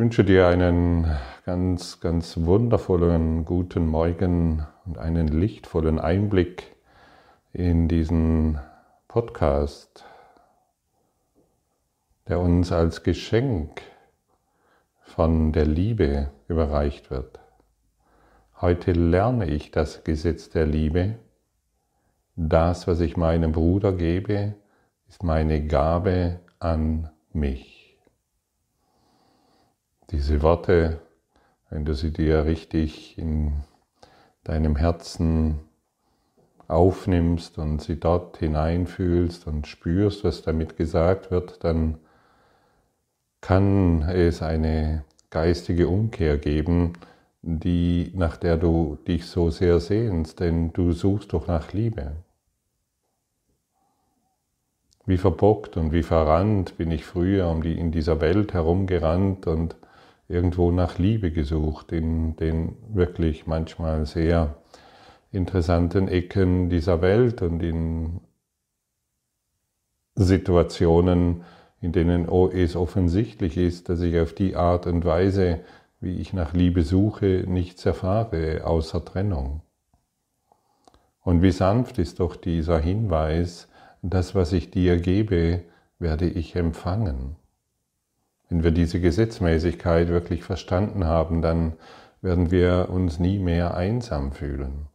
wünsche dir einen ganz, ganz wundervollen guten Morgen und einen lichtvollen Einblick in diesen Podcast, der uns als Geschenk von der Liebe überreicht wird. Heute lerne ich das Gesetz der Liebe. Das, was ich meinem Bruder gebe, ist meine Gabe an mich. Diese Worte, wenn du sie dir richtig in deinem Herzen aufnimmst und sie dort hineinfühlst und spürst, was damit gesagt wird, dann kann es eine geistige Umkehr geben, die, nach der du dich so sehr sehnst, denn du suchst doch nach Liebe. Wie verbockt und wie verrannt bin ich früher um die, in dieser Welt herumgerannt und irgendwo nach Liebe gesucht, in den wirklich manchmal sehr interessanten Ecken dieser Welt und in Situationen, in denen es offensichtlich ist, dass ich auf die Art und Weise, wie ich nach Liebe suche, nichts erfahre außer Trennung. Und wie sanft ist doch dieser Hinweis, das, was ich dir gebe, werde ich empfangen. Wenn wir diese Gesetzmäßigkeit wirklich verstanden haben, dann werden wir uns nie mehr einsam fühlen.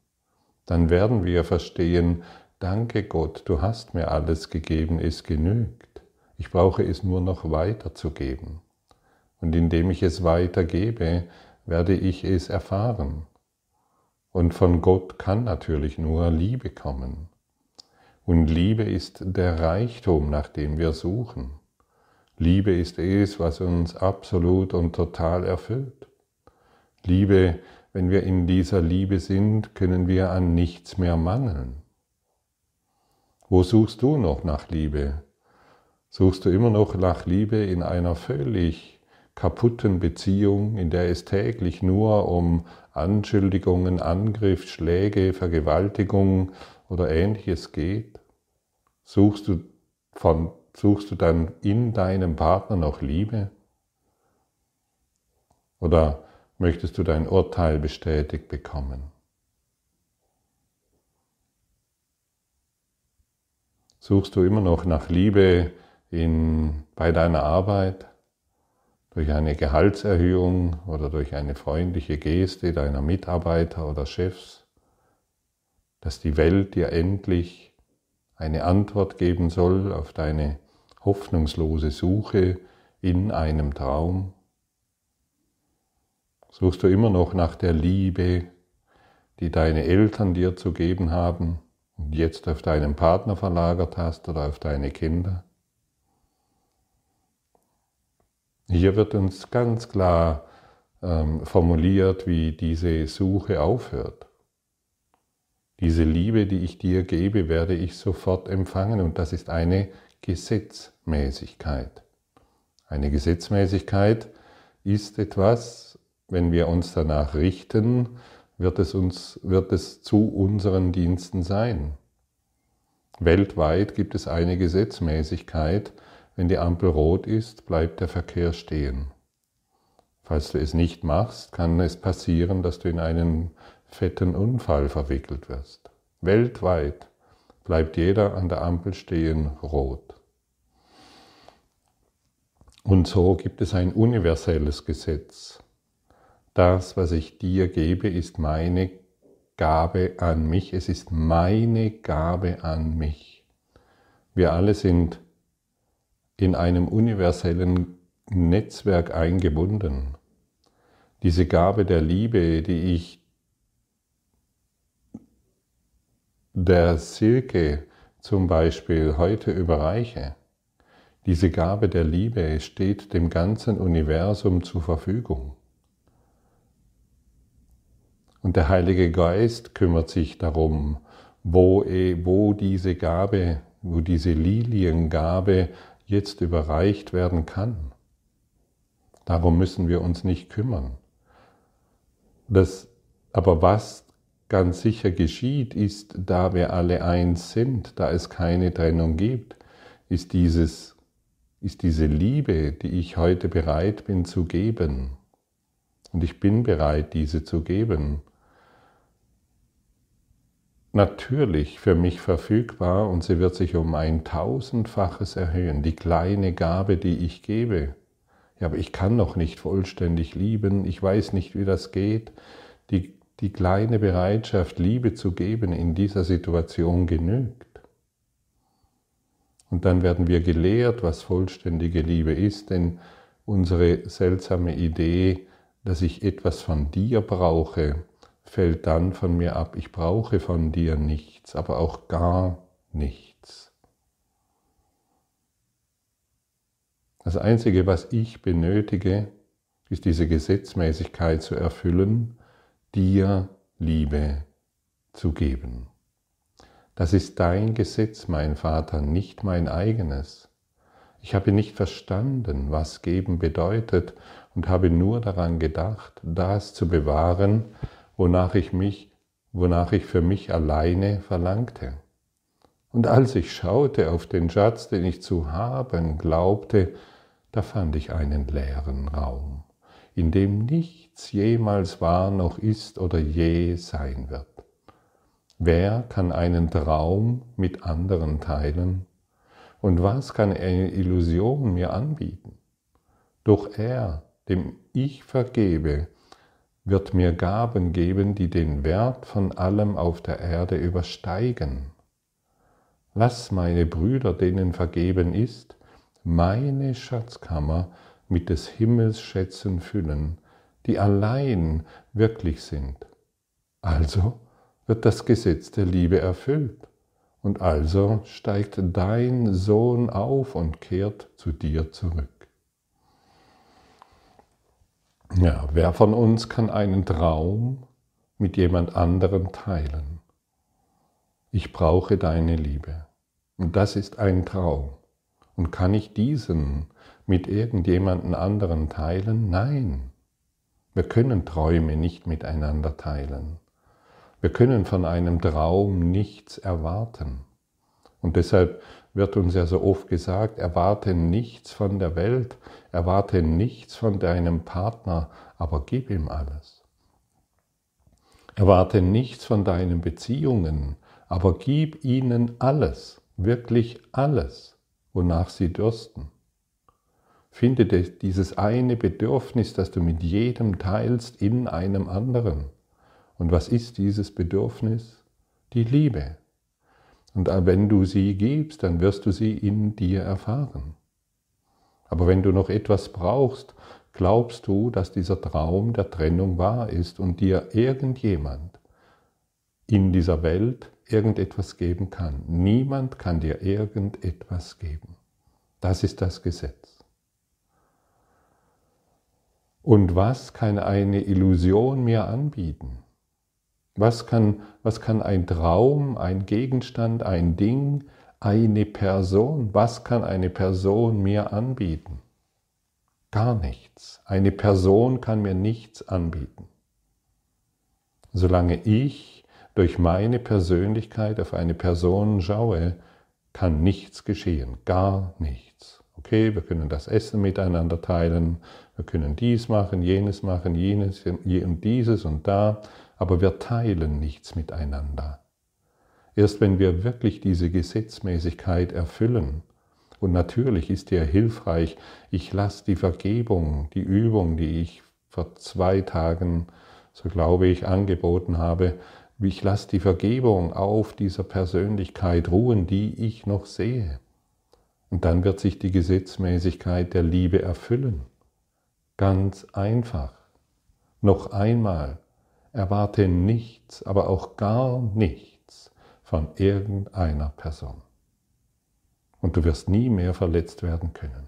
Dann werden wir verstehen, danke Gott, du hast mir alles gegeben, es genügt. Ich brauche es nur noch weiterzugeben. Und indem ich es weitergebe, werde ich es erfahren. Und von Gott kann natürlich nur Liebe kommen. Und Liebe ist der Reichtum, nach dem wir suchen. Liebe ist es, was uns absolut und total erfüllt. Liebe, wenn wir in dieser Liebe sind, können wir an nichts mehr mangeln. Wo suchst du noch nach Liebe? Suchst du immer noch nach Liebe in einer völlig kaputten Beziehung, in der es täglich nur um Anschuldigungen, Angriff, Schläge, Vergewaltigung oder ähnliches geht? Suchst du von Suchst du dann in deinem Partner noch Liebe? Oder möchtest du dein Urteil bestätigt bekommen? Suchst du immer noch nach Liebe in, bei deiner Arbeit, durch eine Gehaltserhöhung oder durch eine freundliche Geste deiner Mitarbeiter oder Chefs, dass die Welt dir endlich eine Antwort geben soll auf deine hoffnungslose Suche in einem Traum? Suchst du immer noch nach der Liebe, die deine Eltern dir zu geben haben und jetzt auf deinen Partner verlagert hast oder auf deine Kinder? Hier wird uns ganz klar ähm, formuliert, wie diese Suche aufhört. Diese Liebe, die ich dir gebe, werde ich sofort empfangen und das ist eine Gesetzmäßigkeit. Eine Gesetzmäßigkeit ist etwas, wenn wir uns danach richten, wird es, uns, wird es zu unseren Diensten sein. Weltweit gibt es eine Gesetzmäßigkeit, wenn die Ampel rot ist, bleibt der Verkehr stehen. Falls du es nicht machst, kann es passieren, dass du in einen fetten Unfall verwickelt wirst. Weltweit bleibt jeder an der Ampel stehen rot. Und so gibt es ein universelles Gesetz. Das, was ich dir gebe, ist meine Gabe an mich. Es ist meine Gabe an mich. Wir alle sind in einem universellen Netzwerk eingebunden. Diese Gabe der Liebe, die ich der Silke zum Beispiel heute überreiche, diese Gabe der Liebe steht dem ganzen Universum zur Verfügung. Und der Heilige Geist kümmert sich darum, wo, eh, wo diese Gabe, wo diese Liliengabe jetzt überreicht werden kann. Darum müssen wir uns nicht kümmern. Das, aber was ganz sicher geschieht, ist, da wir alle eins sind, da es keine Trennung gibt, ist dieses ist diese Liebe, die ich heute bereit bin zu geben. Und ich bin bereit, diese zu geben. Natürlich für mich verfügbar und sie wird sich um ein tausendfaches erhöhen, die kleine Gabe, die ich gebe. Ja, aber ich kann noch nicht vollständig lieben, ich weiß nicht, wie das geht. Die, die kleine Bereitschaft, Liebe zu geben in dieser Situation genügt. Und dann werden wir gelehrt, was vollständige Liebe ist, denn unsere seltsame Idee, dass ich etwas von dir brauche, fällt dann von mir ab. Ich brauche von dir nichts, aber auch gar nichts. Das Einzige, was ich benötige, ist diese Gesetzmäßigkeit zu erfüllen, dir Liebe zu geben. Das ist dein Gesetz, mein Vater, nicht mein eigenes. Ich habe nicht verstanden, was geben bedeutet und habe nur daran gedacht, das zu bewahren, wonach ich mich, wonach ich für mich alleine verlangte. Und als ich schaute auf den Schatz, den ich zu haben glaubte, da fand ich einen leeren Raum, in dem nichts jemals war noch ist oder je sein wird. Wer kann einen Traum mit anderen teilen? Und was kann eine Illusion mir anbieten? Doch er, dem ich vergebe, wird mir Gaben geben, die den Wert von allem auf der Erde übersteigen. Lass meine Brüder, denen vergeben ist, meine Schatzkammer mit des Himmels Schätzen füllen, die allein wirklich sind. Also wird das Gesetz der Liebe erfüllt. Und also steigt dein Sohn auf und kehrt zu dir zurück. Ja, wer von uns kann einen Traum mit jemand anderem teilen? Ich brauche deine Liebe. Und das ist ein Traum. Und kann ich diesen mit irgendjemandem anderen teilen? Nein. Wir können Träume nicht miteinander teilen. Wir können von einem Traum nichts erwarten. Und deshalb wird uns ja so oft gesagt, erwarte nichts von der Welt, erwarte nichts von deinem Partner, aber gib ihm alles. Erwarte nichts von deinen Beziehungen, aber gib ihnen alles, wirklich alles, wonach sie dürsten. Finde dieses eine Bedürfnis, das du mit jedem teilst, in einem anderen. Und was ist dieses Bedürfnis? Die Liebe. Und wenn du sie gibst, dann wirst du sie in dir erfahren. Aber wenn du noch etwas brauchst, glaubst du, dass dieser Traum der Trennung wahr ist und dir irgendjemand in dieser Welt irgendetwas geben kann. Niemand kann dir irgendetwas geben. Das ist das Gesetz. Und was kann eine Illusion mir anbieten? Was kann, was kann ein Traum, ein Gegenstand, ein Ding, eine Person, was kann eine Person mir anbieten? Gar nichts. Eine Person kann mir nichts anbieten. Solange ich durch meine Persönlichkeit auf eine Person schaue, kann nichts geschehen, gar nichts. Okay, wir können das Essen miteinander teilen, wir können dies machen, jenes machen, jenes und dieses und da, aber wir teilen nichts miteinander. Erst wenn wir wirklich diese Gesetzmäßigkeit erfüllen, und natürlich ist dir hilfreich, ich lasse die Vergebung, die Übung, die ich vor zwei Tagen, so glaube ich, angeboten habe, ich lasse die Vergebung auf dieser Persönlichkeit ruhen, die ich noch sehe. Und dann wird sich die Gesetzmäßigkeit der Liebe erfüllen. Ganz einfach. Noch einmal, Erwarte nichts, aber auch gar nichts von irgendeiner Person. Und du wirst nie mehr verletzt werden können.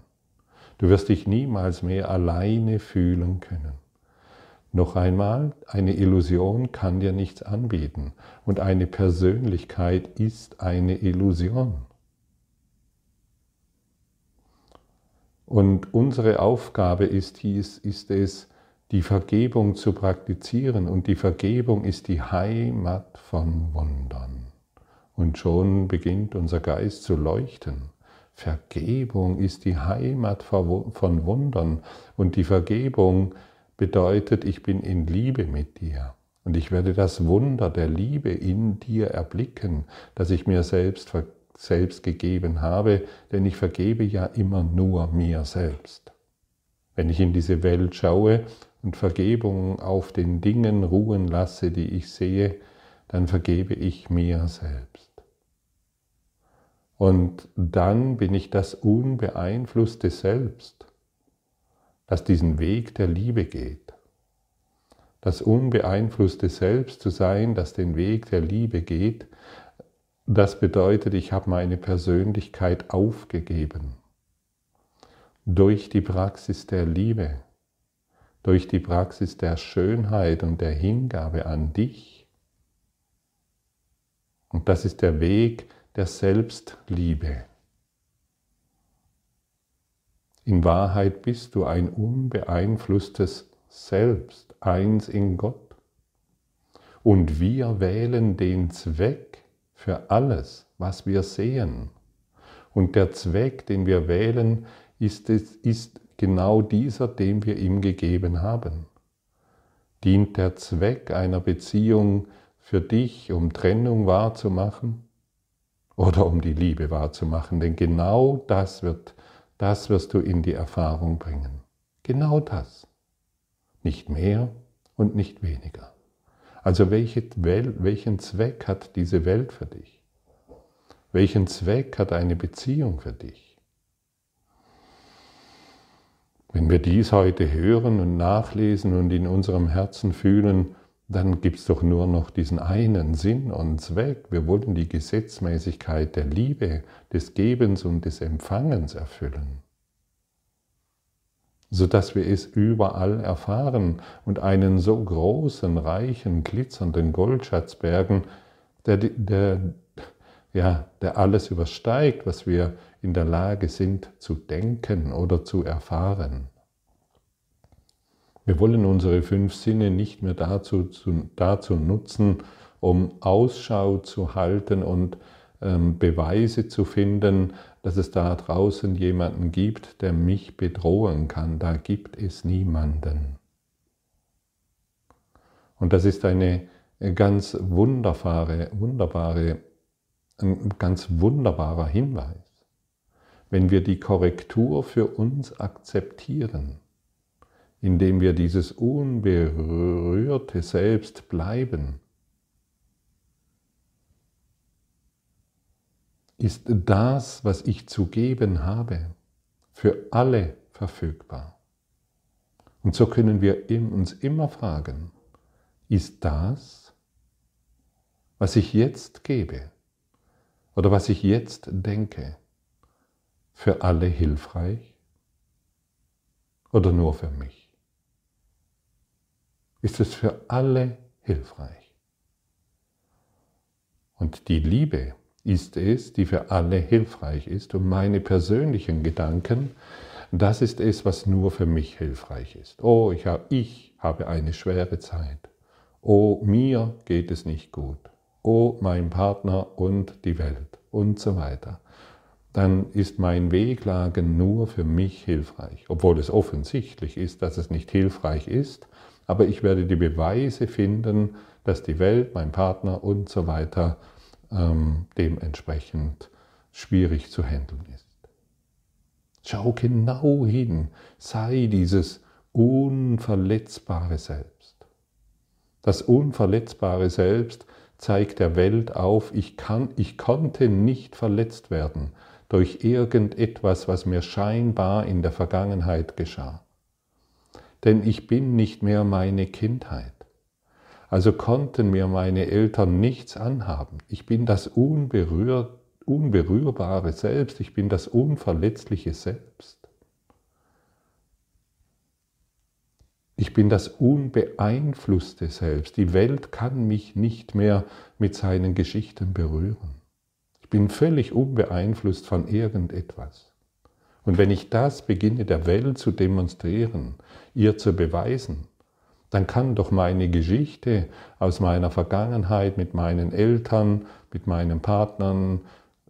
Du wirst dich niemals mehr alleine fühlen können. Noch einmal, eine Illusion kann dir nichts anbieten und eine Persönlichkeit ist eine Illusion. Und unsere Aufgabe ist, ist es, die Vergebung zu praktizieren. Und die Vergebung ist die Heimat von Wundern. Und schon beginnt unser Geist zu leuchten. Vergebung ist die Heimat von Wundern und die Vergebung bedeutet, ich bin in Liebe mit dir. Und ich werde das Wunder der Liebe in dir erblicken, das ich mir selbst, selbst gegeben habe, denn ich vergebe ja immer nur mir selbst. Wenn ich in diese Welt schaue und Vergebung auf den Dingen ruhen lasse, die ich sehe, dann vergebe ich mir selbst. Und dann bin ich das unbeeinflusste Selbst, das diesen Weg der Liebe geht das unbeeinflusste Selbst zu sein, das den Weg der Liebe geht, das bedeutet, ich habe meine Persönlichkeit aufgegeben. Durch die Praxis der Liebe, durch die Praxis der Schönheit und der Hingabe an dich. Und das ist der Weg der Selbstliebe. In Wahrheit bist du ein unbeeinflusstes Selbst eins in Gott. Und wir wählen den Zweck für alles, was wir sehen. Und der Zweck, den wir wählen, ist, es, ist genau dieser, den wir ihm gegeben haben. Dient der Zweck einer Beziehung für dich, um Trennung wahrzumachen oder um die Liebe wahrzumachen? Denn genau das wird, das wirst du in die Erfahrung bringen. Genau das nicht mehr und nicht weniger. Also welche welchen Zweck hat diese Welt für dich? Welchen Zweck hat eine Beziehung für dich? Wenn wir dies heute hören und nachlesen und in unserem Herzen fühlen, dann gibt es doch nur noch diesen einen Sinn und Zweck. Wir wollen die Gesetzmäßigkeit der Liebe, des Gebens und des Empfangens erfüllen sodass wir es überall erfahren und einen so großen, reichen, glitzernden Goldschatz bergen, der, der, ja, der alles übersteigt, was wir in der Lage sind zu denken oder zu erfahren. Wir wollen unsere fünf Sinne nicht mehr dazu, zu, dazu nutzen, um Ausschau zu halten und ähm, Beweise zu finden, dass es da draußen jemanden gibt, der mich bedrohen kann. Da gibt es niemanden. Und das ist eine ganz wunderbare, wunderbare, ein ganz wunderbarer Hinweis. Wenn wir die Korrektur für uns akzeptieren, indem wir dieses unberührte Selbst bleiben, ist das, was ich zu geben habe, für alle verfügbar. Und so können wir uns immer fragen, ist das, was ich jetzt gebe oder was ich jetzt denke, für alle hilfreich oder nur für mich? Ist es für alle hilfreich? Und die Liebe, ist es, die für alle hilfreich ist. Und meine persönlichen Gedanken, das ist es, was nur für mich hilfreich ist. Oh, ich, hab, ich habe eine schwere Zeit. Oh, mir geht es nicht gut. Oh, mein Partner und die Welt und so weiter. Dann ist mein Wehklagen nur für mich hilfreich, obwohl es offensichtlich ist, dass es nicht hilfreich ist. Aber ich werde die Beweise finden, dass die Welt, mein Partner und so weiter ähm, dementsprechend schwierig zu handeln ist. Schau genau hin, sei dieses unverletzbare Selbst. Das unverletzbare Selbst zeigt der Welt auf, ich, kann, ich konnte nicht verletzt werden durch irgendetwas, was mir scheinbar in der Vergangenheit geschah. Denn ich bin nicht mehr meine Kindheit. Also konnten mir meine Eltern nichts anhaben. Ich bin das unberühr, unberührbare Selbst, ich bin das unverletzliche Selbst. Ich bin das unbeeinflusste Selbst. Die Welt kann mich nicht mehr mit seinen Geschichten berühren. Ich bin völlig unbeeinflusst von irgendetwas. Und wenn ich das beginne der Welt zu demonstrieren, ihr zu beweisen, dann kann doch meine Geschichte aus meiner Vergangenheit mit meinen Eltern, mit meinen Partnern,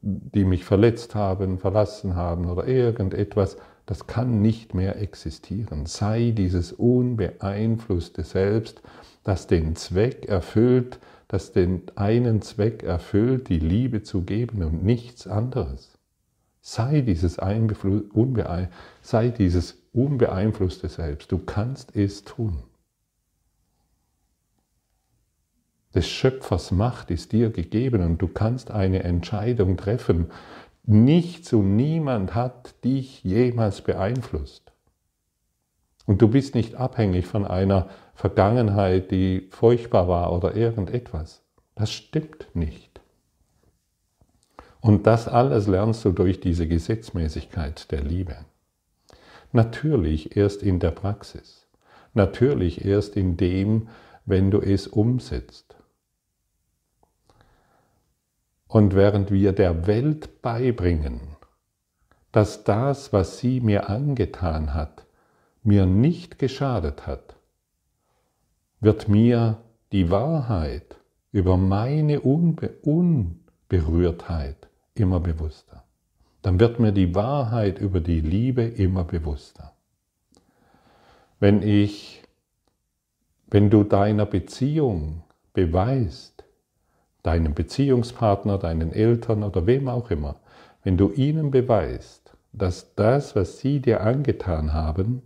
die mich verletzt haben, verlassen haben oder irgendetwas, das kann nicht mehr existieren. Sei dieses unbeeinflusste Selbst, das den Zweck erfüllt, das den einen Zweck erfüllt, die Liebe zu geben und nichts anderes. Sei dieses, unbeein sei dieses unbeeinflusste Selbst. Du kannst es tun. Des Schöpfers Macht ist dir gegeben und du kannst eine Entscheidung treffen. Nichts und niemand hat dich jemals beeinflusst. Und du bist nicht abhängig von einer Vergangenheit, die furchtbar war oder irgendetwas. Das stimmt nicht. Und das alles lernst du durch diese Gesetzmäßigkeit der Liebe. Natürlich erst in der Praxis. Natürlich erst in dem, wenn du es umsetzt. Und während wir der Welt beibringen, dass das, was sie mir angetan hat, mir nicht geschadet hat, wird mir die Wahrheit über meine Unbe Unberührtheit immer bewusster. Dann wird mir die Wahrheit über die Liebe immer bewusster. Wenn ich, wenn du deiner Beziehung beweist, deinem Beziehungspartner, deinen Eltern oder wem auch immer, wenn du ihnen beweist, dass das, was sie dir angetan haben,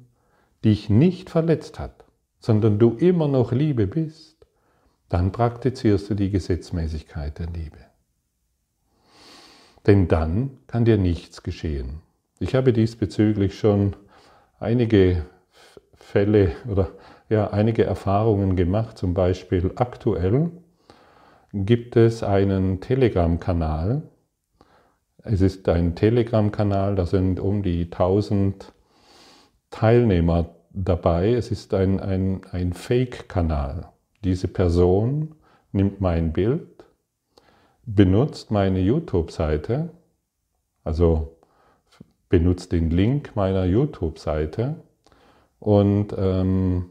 dich nicht verletzt hat, sondern du immer noch Liebe bist, dann praktizierst du die Gesetzmäßigkeit der Liebe. Denn dann kann dir nichts geschehen. Ich habe diesbezüglich schon einige Fälle oder ja, einige Erfahrungen gemacht, zum Beispiel aktuell gibt es einen Telegram-Kanal. Es ist ein Telegram-Kanal, da sind um die 1000 Teilnehmer dabei. Es ist ein, ein, ein Fake-Kanal. Diese Person nimmt mein Bild, benutzt meine YouTube-Seite, also benutzt den Link meiner YouTube-Seite und ähm,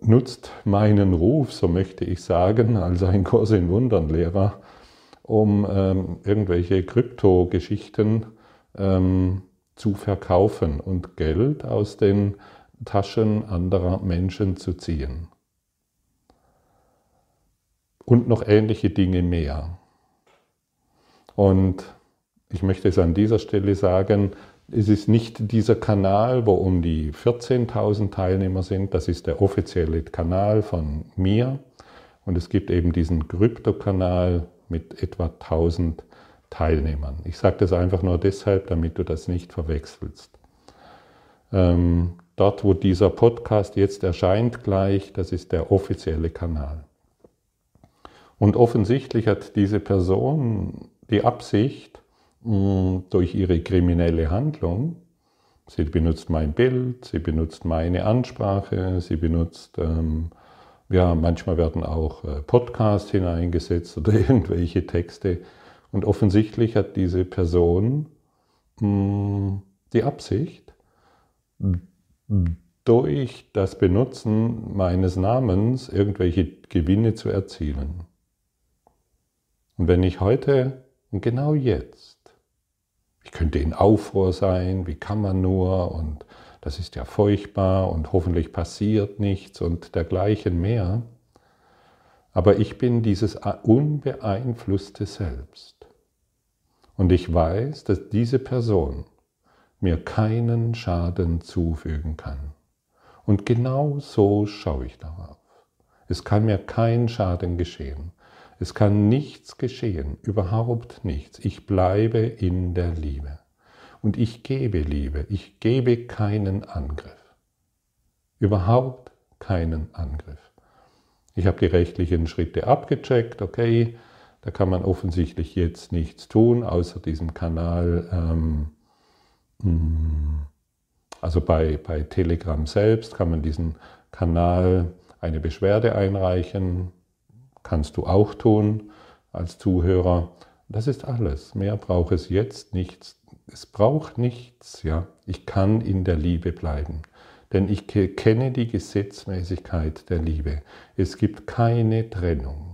nutzt meinen Ruf, so möchte ich sagen, als ein Kurs in Wundern Lehrer, um ähm, irgendwelche Kryptogeschichten ähm, zu verkaufen und Geld aus den Taschen anderer Menschen zu ziehen. Und noch ähnliche Dinge mehr. Und ich möchte es an dieser Stelle sagen, es ist nicht dieser Kanal, wo um die 14.000 Teilnehmer sind. Das ist der offizielle Kanal von mir. Und es gibt eben diesen Krypto-Kanal mit etwa 1000 Teilnehmern. Ich sage das einfach nur deshalb, damit du das nicht verwechselst. Ähm, dort, wo dieser Podcast jetzt erscheint gleich, das ist der offizielle Kanal. Und offensichtlich hat diese Person die Absicht, durch ihre kriminelle Handlung. Sie benutzt mein Bild, sie benutzt meine Ansprache, sie benutzt, ähm, ja, manchmal werden auch äh, Podcasts hineingesetzt oder irgendwelche Texte. Und offensichtlich hat diese Person mh, die Absicht, durch das Benutzen meines Namens irgendwelche Gewinne zu erzielen. Und wenn ich heute und genau jetzt ich könnte in Aufruhr sein, wie kann man nur und das ist ja furchtbar und hoffentlich passiert nichts und dergleichen mehr. Aber ich bin dieses unbeeinflusste Selbst. Und ich weiß, dass diese Person mir keinen Schaden zufügen kann. Und genau so schaue ich darauf. Es kann mir kein Schaden geschehen. Es kann nichts geschehen, überhaupt nichts. Ich bleibe in der Liebe. Und ich gebe Liebe, ich gebe keinen Angriff. Überhaupt keinen Angriff. Ich habe die rechtlichen Schritte abgecheckt, okay, da kann man offensichtlich jetzt nichts tun, außer diesem Kanal. Ähm, mm, also bei, bei Telegram selbst kann man diesen Kanal eine Beschwerde einreichen, kannst du auch tun als Zuhörer. Das ist alles. Mehr braucht es jetzt nichts. Es braucht nichts, ja. Ich kann in der Liebe bleiben. Denn ich kenne die Gesetzmäßigkeit der Liebe. Es gibt keine Trennung.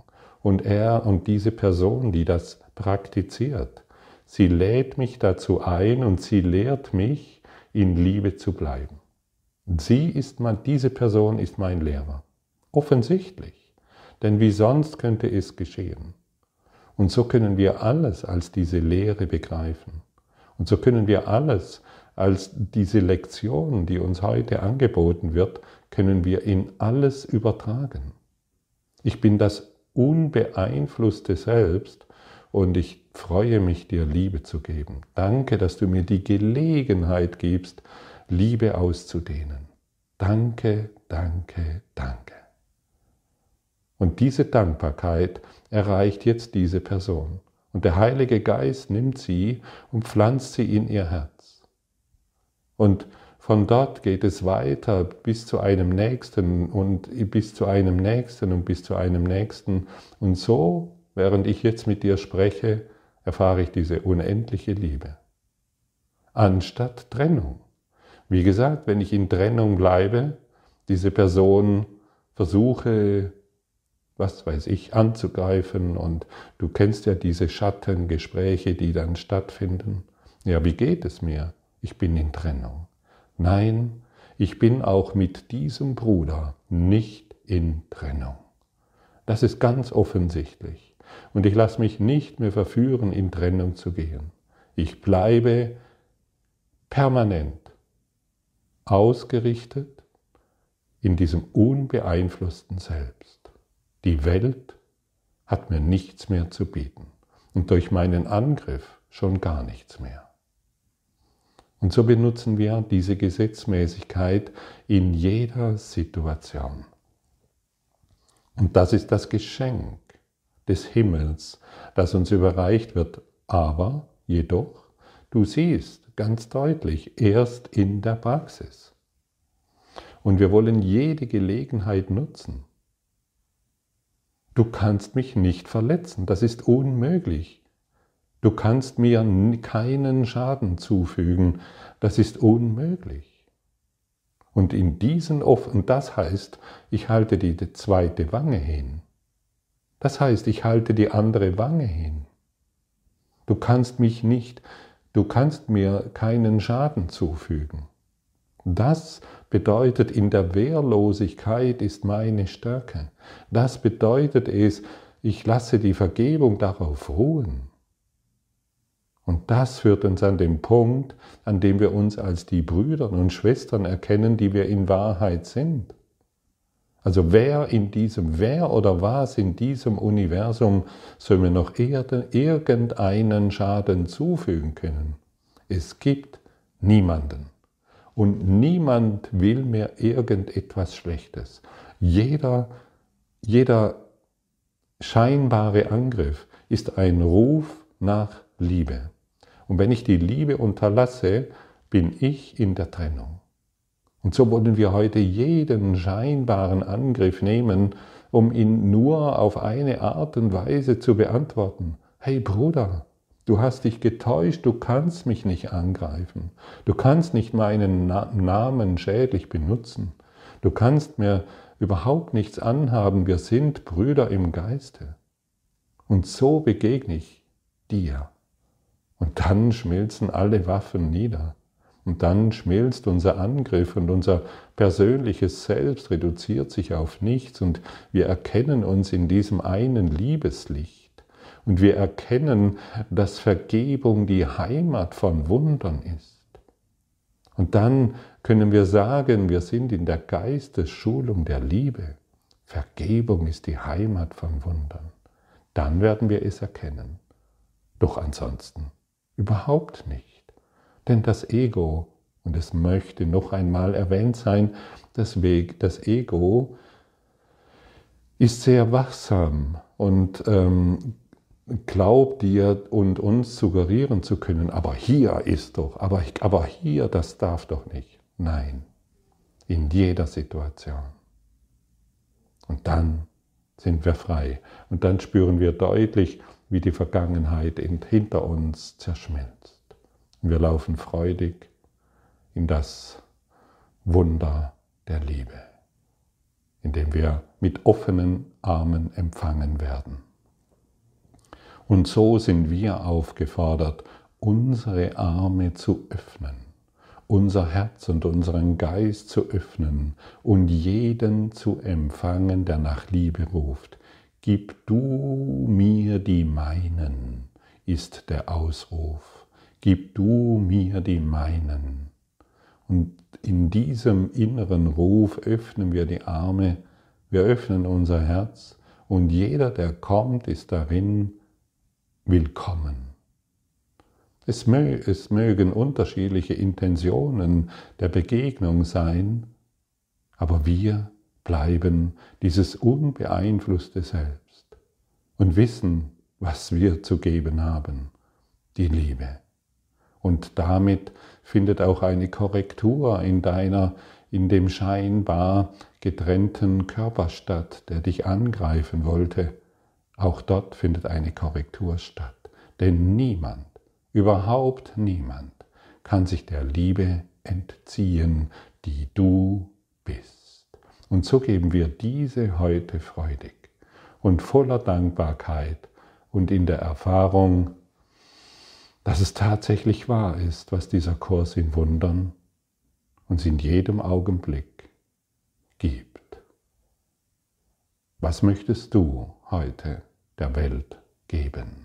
Und er und diese Person, die das praktiziert, sie lädt mich dazu ein und sie lehrt mich, in Liebe zu bleiben. Sie ist mein, diese Person ist mein Lehrer. Offensichtlich. Denn wie sonst könnte es geschehen? Und so können wir alles als diese Lehre begreifen. Und so können wir alles als diese Lektion, die uns heute angeboten wird, können wir in alles übertragen. Ich bin das unbeeinflusste Selbst und ich freue mich, dir Liebe zu geben. Danke, dass du mir die Gelegenheit gibst, Liebe auszudehnen. Danke, danke, danke. Und diese Dankbarkeit erreicht jetzt diese Person. Und der Heilige Geist nimmt sie und pflanzt sie in ihr Herz. Und von dort geht es weiter bis zu einem Nächsten und bis zu einem Nächsten und bis zu einem Nächsten. Und so, während ich jetzt mit dir spreche, erfahre ich diese unendliche Liebe. Anstatt Trennung. Wie gesagt, wenn ich in Trennung bleibe, diese Person versuche, was weiß ich, anzugreifen und du kennst ja diese Schattengespräche, die dann stattfinden. Ja, wie geht es mir? Ich bin in Trennung. Nein, ich bin auch mit diesem Bruder nicht in Trennung. Das ist ganz offensichtlich. Und ich lasse mich nicht mehr verführen, in Trennung zu gehen. Ich bleibe permanent ausgerichtet in diesem unbeeinflussten Selbst. Die Welt hat mir nichts mehr zu bieten und durch meinen Angriff schon gar nichts mehr. Und so benutzen wir diese Gesetzmäßigkeit in jeder Situation. Und das ist das Geschenk des Himmels, das uns überreicht wird. Aber jedoch, du siehst ganz deutlich, erst in der Praxis. Und wir wollen jede Gelegenheit nutzen. Du kannst mich nicht verletzen, das ist unmöglich. Du kannst mir keinen Schaden zufügen. Das ist unmöglich. Und in diesen und das heißt, ich halte die zweite Wange hin. Das heißt, ich halte die andere Wange hin. Du kannst mich nicht, du kannst mir keinen Schaden zufügen. Das bedeutet, in der Wehrlosigkeit ist meine Stärke. Das bedeutet es, ich lasse die Vergebung darauf ruhen. Und das führt uns an den Punkt, an dem wir uns als die Brüder und Schwestern erkennen, die wir in Wahrheit sind. Also wer in diesem, wer oder was in diesem Universum soll mir noch irgendeinen Schaden zufügen können? Es gibt niemanden. Und niemand will mir irgendetwas Schlechtes. Jeder, jeder scheinbare Angriff ist ein Ruf nach Liebe. Und wenn ich die Liebe unterlasse, bin ich in der Trennung. Und so wollen wir heute jeden scheinbaren Angriff nehmen, um ihn nur auf eine Art und Weise zu beantworten. Hey Bruder, du hast dich getäuscht, du kannst mich nicht angreifen. Du kannst nicht meinen Namen schädlich benutzen. Du kannst mir überhaupt nichts anhaben. Wir sind Brüder im Geiste. Und so begegne ich dir. Und dann schmilzen alle Waffen nieder. Und dann schmilzt unser Angriff und unser persönliches Selbst reduziert sich auf nichts und wir erkennen uns in diesem einen Liebeslicht. Und wir erkennen, dass Vergebung die Heimat von Wundern ist. Und dann können wir sagen, wir sind in der Geistesschulung der Liebe. Vergebung ist die Heimat von Wundern. Dann werden wir es erkennen. Doch ansonsten Überhaupt nicht. Denn das Ego, und es möchte noch einmal erwähnt sein, das, Weg, das Ego ist sehr wachsam und ähm, glaubt dir und uns suggerieren zu können, aber hier ist doch, aber, aber hier, das darf doch nicht. Nein, in jeder Situation. Und dann sind wir frei. Und dann spüren wir deutlich, wie die Vergangenheit hinter uns zerschmelzt. Und wir laufen freudig in das Wunder der Liebe, in dem wir mit offenen Armen empfangen werden. Und so sind wir aufgefordert, unsere Arme zu öffnen, unser Herz und unseren Geist zu öffnen und jeden zu empfangen, der nach Liebe ruft. Gib du mir die meinen, ist der Ausruf. Gib du mir die meinen. Und in diesem inneren Ruf öffnen wir die Arme, wir öffnen unser Herz und jeder, der kommt, ist darin willkommen. Es, mö es mögen unterschiedliche Intentionen der Begegnung sein, aber wir bleiben dieses unbeeinflusste Selbst und wissen, was wir zu geben haben, die Liebe. Und damit findet auch eine Korrektur in deiner, in dem scheinbar getrennten Körper statt, der dich angreifen wollte. Auch dort findet eine Korrektur statt. Denn niemand, überhaupt niemand, kann sich der Liebe entziehen, die du bist. Und so geben wir diese heute freudig und voller Dankbarkeit und in der Erfahrung, dass es tatsächlich wahr ist, was dieser Kurs in Wundern uns in jedem Augenblick gibt. Was möchtest du heute der Welt geben?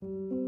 thank